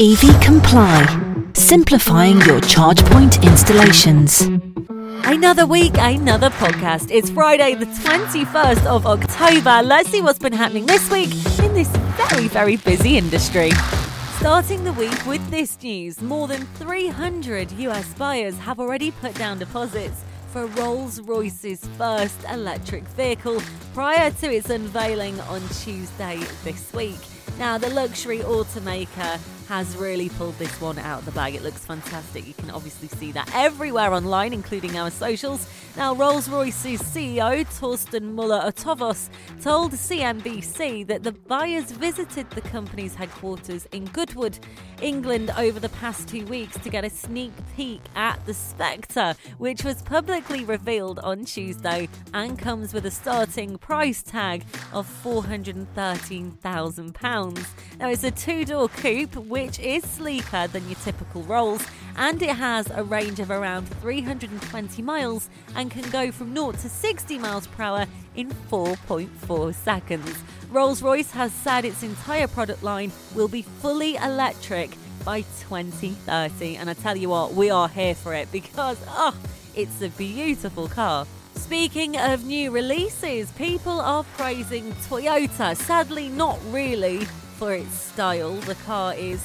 EV Comply, simplifying your charge point installations. Another week, another podcast. It's Friday, the 21st of October. Let's see what's been happening this week in this very, very busy industry. Starting the week with this news, more than 300 US buyers have already put down deposits for Rolls Royce's first electric vehicle prior to its unveiling on Tuesday this week. Now, the luxury automaker has really pulled this one out of the bag. It looks fantastic. You can obviously see that everywhere online, including our socials. Now, Rolls Royce's CEO, Torsten Müller-Ötvös, told CNBC that the buyers visited the company's headquarters in Goodwood, England, over the past two weeks to get a sneak peek at the Spectre, which was publicly revealed on Tuesday and comes with a starting price tag of £413,000. Now, it's a two door coupe which is sleeker than your typical Rolls, and it has a range of around 320 miles and can go from 0 to 60 miles per hour in 4.4 seconds. Rolls Royce has said its entire product line will be fully electric by 2030, and I tell you what, we are here for it because, oh, it's a beautiful car. Speaking of new releases, people are praising Toyota. Sadly, not really for its style. The car is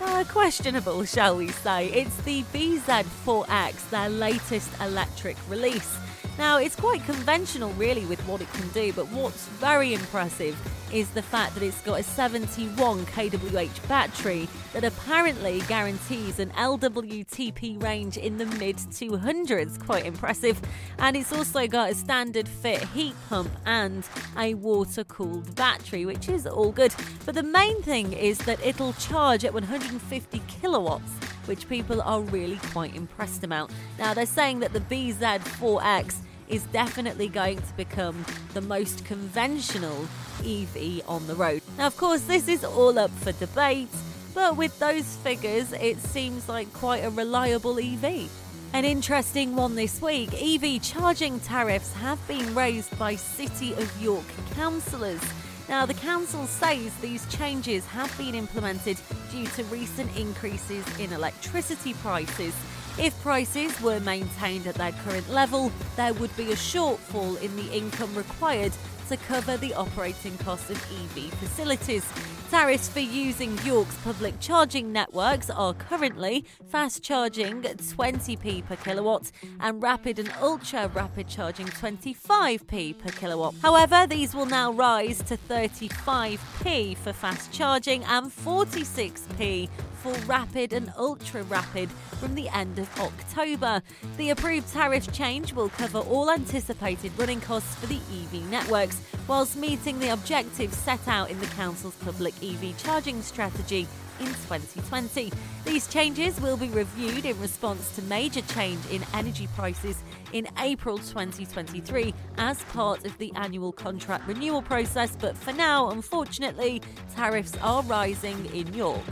uh, questionable, shall we say. It's the bZ4X, their latest electric release. Now, it's quite conventional, really, with what it can do, but what's very impressive is the fact that it's got a 71 kWh battery that apparently guarantees an LWTP range in the mid 200s. Quite impressive. And it's also got a standard fit heat pump and a water cooled battery, which is all good. But the main thing is that it'll charge at 150 kilowatts which people are really quite impressed about. Now, they're saying that the bZ4X is definitely going to become the most conventional EV on the road. Now, of course, this is all up for debate, but with those figures, it seems like quite a reliable EV. An interesting one this week EV charging tariffs have been raised by City of York councillors. Now, the council says these changes have been implemented due to recent increases in electricity prices. If prices were maintained at their current level, there would be a shortfall in the income required to cover the operating costs of EV facilities. Tariffs for using York's public charging networks are currently fast charging 20p per kilowatt and rapid and ultra rapid charging 25p per kilowatt. However, these will now rise to 35p for fast charging and 46p for rapid and ultra rapid from the end of October. The approved tariff change will cover all anticipated running costs for the EV networks, whilst meeting the objectives set out in the Council's public EV charging strategy in 2020. These changes will be reviewed in response to major change in energy prices in April 2023 as part of the annual contract renewal process, but for now, unfortunately, tariffs are rising in York.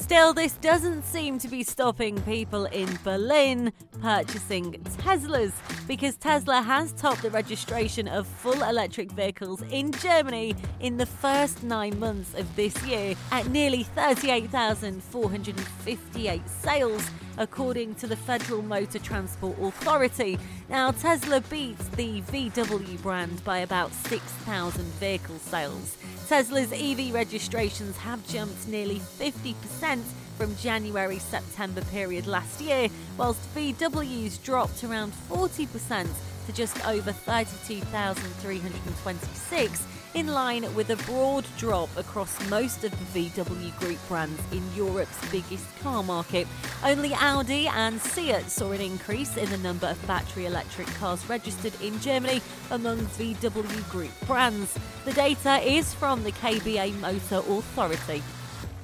Still, this doesn't seem to be stopping people in Berlin purchasing Teslas because Tesla has topped the registration of full electric vehicles in Germany in the first nine months of this year at nearly 38,458 sales, according to the Federal Motor Transport Authority. Now, Tesla beats the VW brand by about 6,000 vehicle sales. Tesla's EV registrations have jumped nearly 50% from January September period last year, whilst VW's dropped around 40% to just over 32,326, in line with a broad drop across most of the VW Group brands in Europe's biggest car market. Only Audi and Seat saw an increase in the number of battery electric cars registered in Germany among VW Group brands. The data is from the KBA Motor Authority.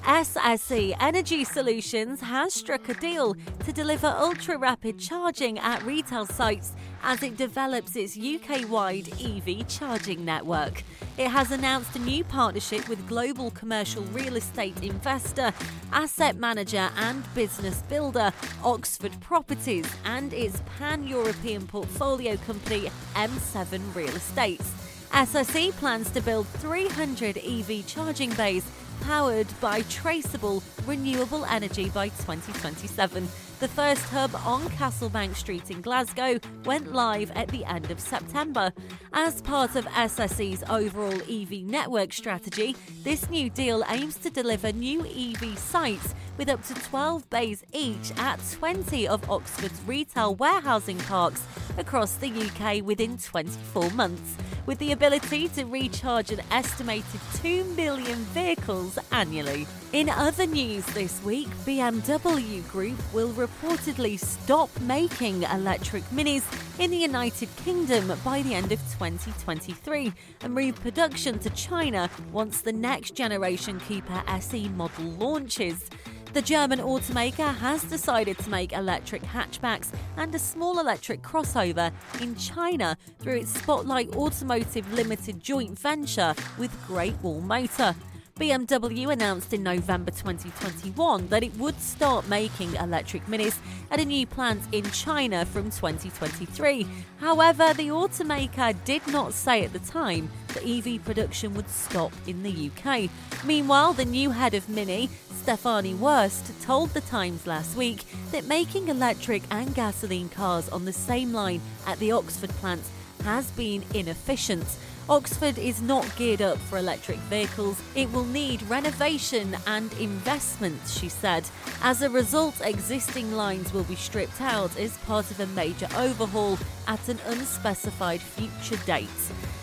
SSE Energy Solutions has struck a deal to deliver ultra rapid charging at retail sites as it develops its UK wide EV charging network. It has announced a new partnership with global commercial real estate investor, asset manager, and business builder Oxford Properties and its pan European portfolio company M7 Real Estates. SSE plans to build 300 EV charging bays powered by traceable, renewable energy by 2027. The first hub on Castlebank Street in Glasgow went live at the end of September. As part of SSE's overall EV network strategy, this new deal aims to deliver new EV sites with up to 12 bays each at 20 of Oxford's retail warehousing parks across the UK within 24 months with the ability to recharge an estimated 2 million vehicles annually. In other news this week, BMW Group will reportedly stop making electric minis in the United Kingdom by the end of 2023 and move production to China once the next generation Cooper SE model launches. The German automaker has decided to make electric hatchbacks and a small electric crossover in China through its Spotlight Automotive Limited joint venture with Great Wall Motor. BMW announced in November 2021 that it would start making electric minis at a new plant in China from 2023. However, the automaker did not say at the time that EV production would stop in the UK. Meanwhile, the new head of Mini, Stefanie Wurst, told The Times last week that making electric and gasoline cars on the same line at the Oxford plant has been inefficient. Oxford is not geared up for electric vehicles. It will need renovation and investment, she said. As a result, existing lines will be stripped out as part of a major overhaul at an unspecified future date.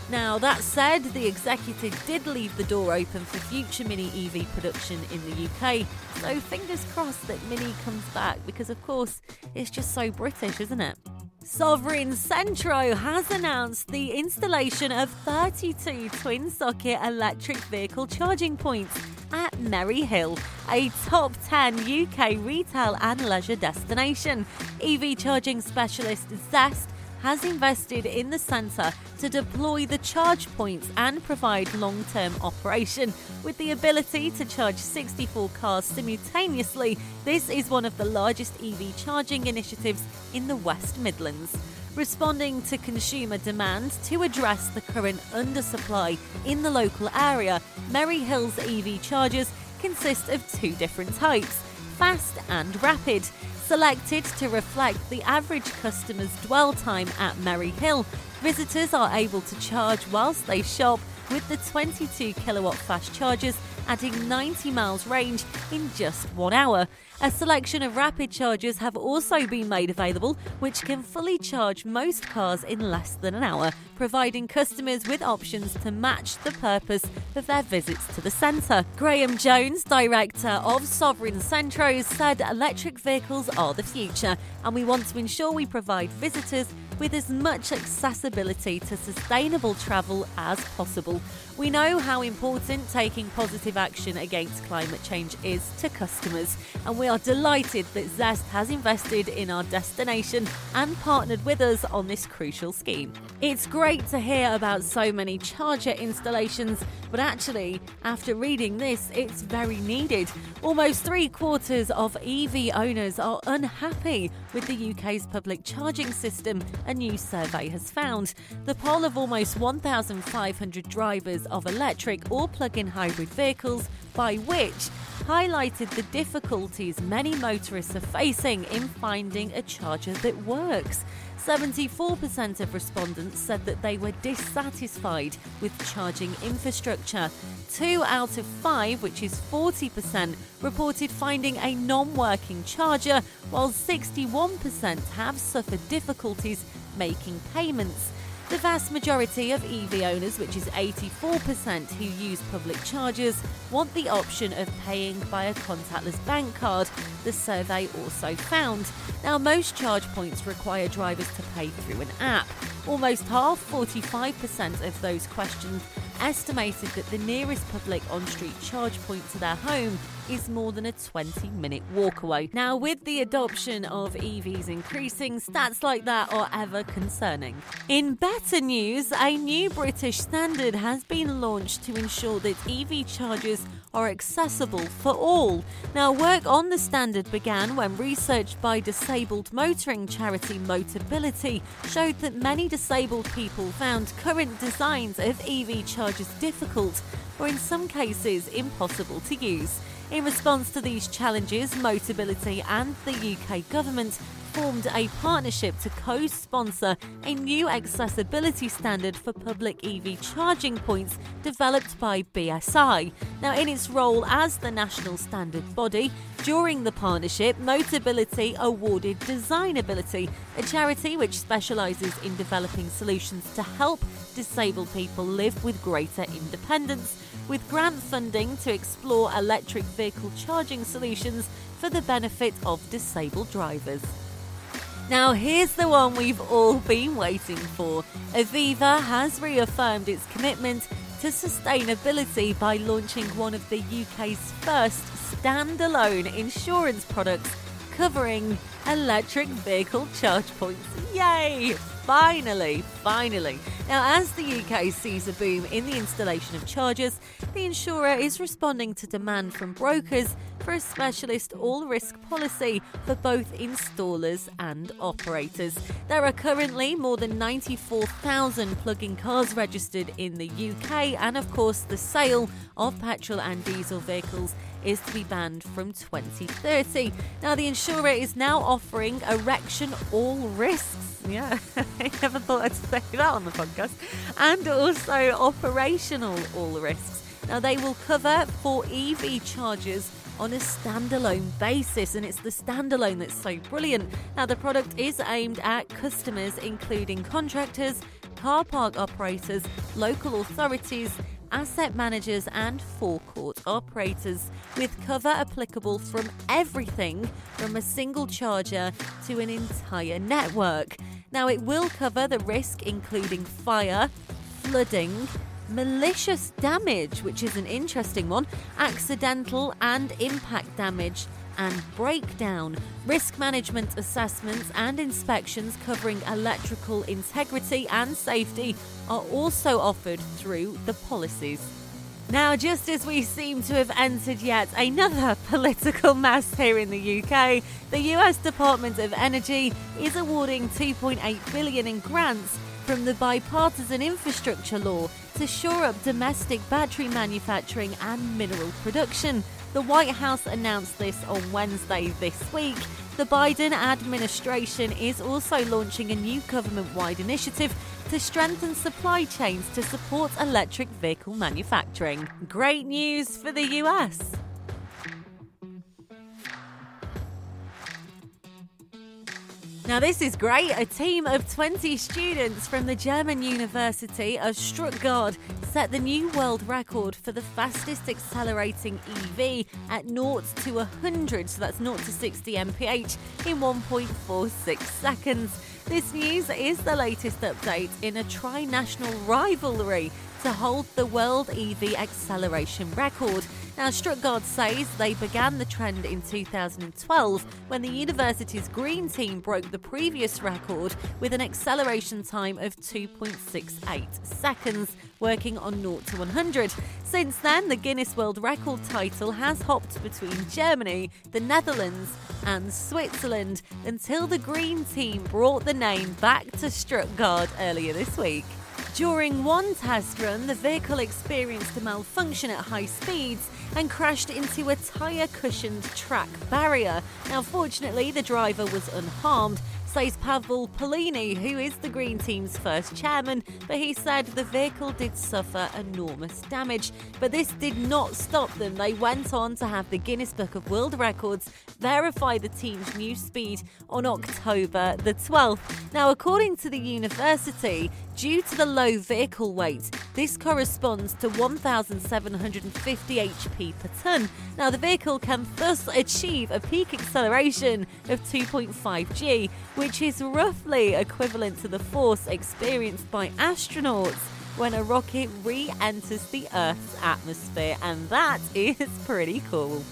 Now, that said, the executive did leave the door open for future Mini EV production in the UK. So, fingers crossed that Mini comes back because, of course, it's just so British, isn't it? Sovereign Centro has announced the installation of 32 twin socket electric vehicle charging points at Merry Hill, a top 10 UK retail and leisure destination. EV charging specialist Zest has invested in the centre to deploy the charge points and provide long term operation. With the ability to charge 64 cars simultaneously, this is one of the largest EV charging initiatives in the West Midlands responding to consumer demand to address the current undersupply in the local area. Merry Hills EV chargers consist of two different types fast and rapid selected to reflect the average customer's dwell time at Merry Hill. Visitors are able to charge whilst they shop with the 22 kilowatt fast chargers adding 90 miles range in just one hour. A selection of rapid chargers have also been made available, which can fully charge most cars in less than an hour, providing customers with options to match the purpose of their visits to the centre. Graham Jones, director of Sovereign Centros, said electric vehicles are the future, and we want to ensure we provide visitors with as much accessibility to sustainable travel as possible. We know how important taking positive action against climate change is to customers, and we are delighted that Zest has invested in our destination and partnered with us on this crucial scheme. It's great to hear about so many charger installations, but actually, after reading this, it's very needed. Almost three quarters of EV owners are unhappy with the UK's public charging system, a new survey has found. The poll of almost 1,500 drivers of electric or plug in hybrid vehicles by which highlighted the difficulties many motorists are facing in finding a charger that works. 74% of respondents said that they were dissatisfied with charging infrastructure. Two out of five, which is 40%, reported finding a non working charger, while 61% have suffered difficulties making payments. The vast majority of EV owners, which is 84% who use public chargers, want the option of paying by a contactless bank card, the survey also found. Now, most charge points require drivers to pay through an app. Almost half, 45% of those questioned, estimated that the nearest public on street charge point to their home is more than a 20 minute walk away. Now, with the adoption of EVs increasing, stats like that are ever concerning. In better news, a new British standard has been launched to ensure that EV chargers are accessible for all. Now, work on the standard began when research by disabled motoring charity Motability showed that many disabled people found current designs of EV chargers difficult or in some cases impossible to use. In response to these challenges, Motability and the UK government formed a partnership to co sponsor a new accessibility standard for public EV charging points developed by BSI. Now, in its role as the national standard body, during the partnership, Motability awarded Designability, a charity which specialises in developing solutions to help disabled people live with greater independence, with grant funding to explore electric vehicle charging solutions for the benefit of disabled drivers. Now, here's the one we've all been waiting for. Aviva has reaffirmed its commitment to sustainability by launching one of the UK's first standalone insurance products covering electric vehicle charge points. Yay! Finally, finally. Now, as the UK sees a boom in the installation of chargers, the insurer is responding to demand from brokers for a specialist all risk policy for both installers and operators. There are currently more than 94,000 plug in cars registered in the UK, and of course, the sale of petrol and diesel vehicles is to be banned from 2030. Now, the insurer is now offering erection all risks yeah, I never thought I'd say that on the podcast. And also operational all risks. Now, they will cover for EV chargers on a standalone basis, and it's the standalone that's so brilliant. Now, the product is aimed at customers, including contractors, car park operators, local authorities, asset managers, and forecourt operators, with cover applicable from everything from a single charger to an entire network. Now, it will cover the risk including fire, flooding, malicious damage, which is an interesting one, accidental and impact damage, and breakdown, risk management assessments and inspections covering electrical integrity and safety are also offered through the policies. Now, just as we seem to have entered yet another political mess here in the UK, the US Department of Energy is awarding 2.8 billion in grants from the bipartisan infrastructure law to shore up domestic battery manufacturing and mineral production. The White House announced this on Wednesday this week. The Biden administration is also launching a new government wide initiative to strengthen supply chains to support electric vehicle manufacturing. Great news for the US. Now, this is great. A team of 20 students from the German University of Stuttgart set the new world record for the fastest accelerating EV at 0 to 100, so that's 0 to 60 mph, in 1.46 seconds. This news is the latest update in a tri national rivalry to hold the world EV acceleration record. Now, Stuttgart says they began the trend in 2012 when the university's green team broke the previous record with an acceleration time of 2.68 seconds, working on 0 to 100. Since then, the Guinness World Record title has hopped between Germany, the Netherlands, and Switzerland until the green team brought the name back to Stuttgart earlier this week. During one test run, the vehicle experienced a malfunction at high speeds and crashed into a tyre cushioned track barrier. Now, fortunately, the driver was unharmed, says Pavel Polini, who is the Green Team's first chairman, but he said the vehicle did suffer enormous damage. But this did not stop them. They went on to have the Guinness Book of World Records verify the team's new speed on October the 12th. Now, according to the university, due to the low vehicle weight, this corresponds to 1,750 HP per tonne. Now, the vehicle can thus achieve a peak acceleration of 2.5 G, which is roughly equivalent to the force experienced by astronauts when a rocket re enters the Earth's atmosphere, and that is pretty cool.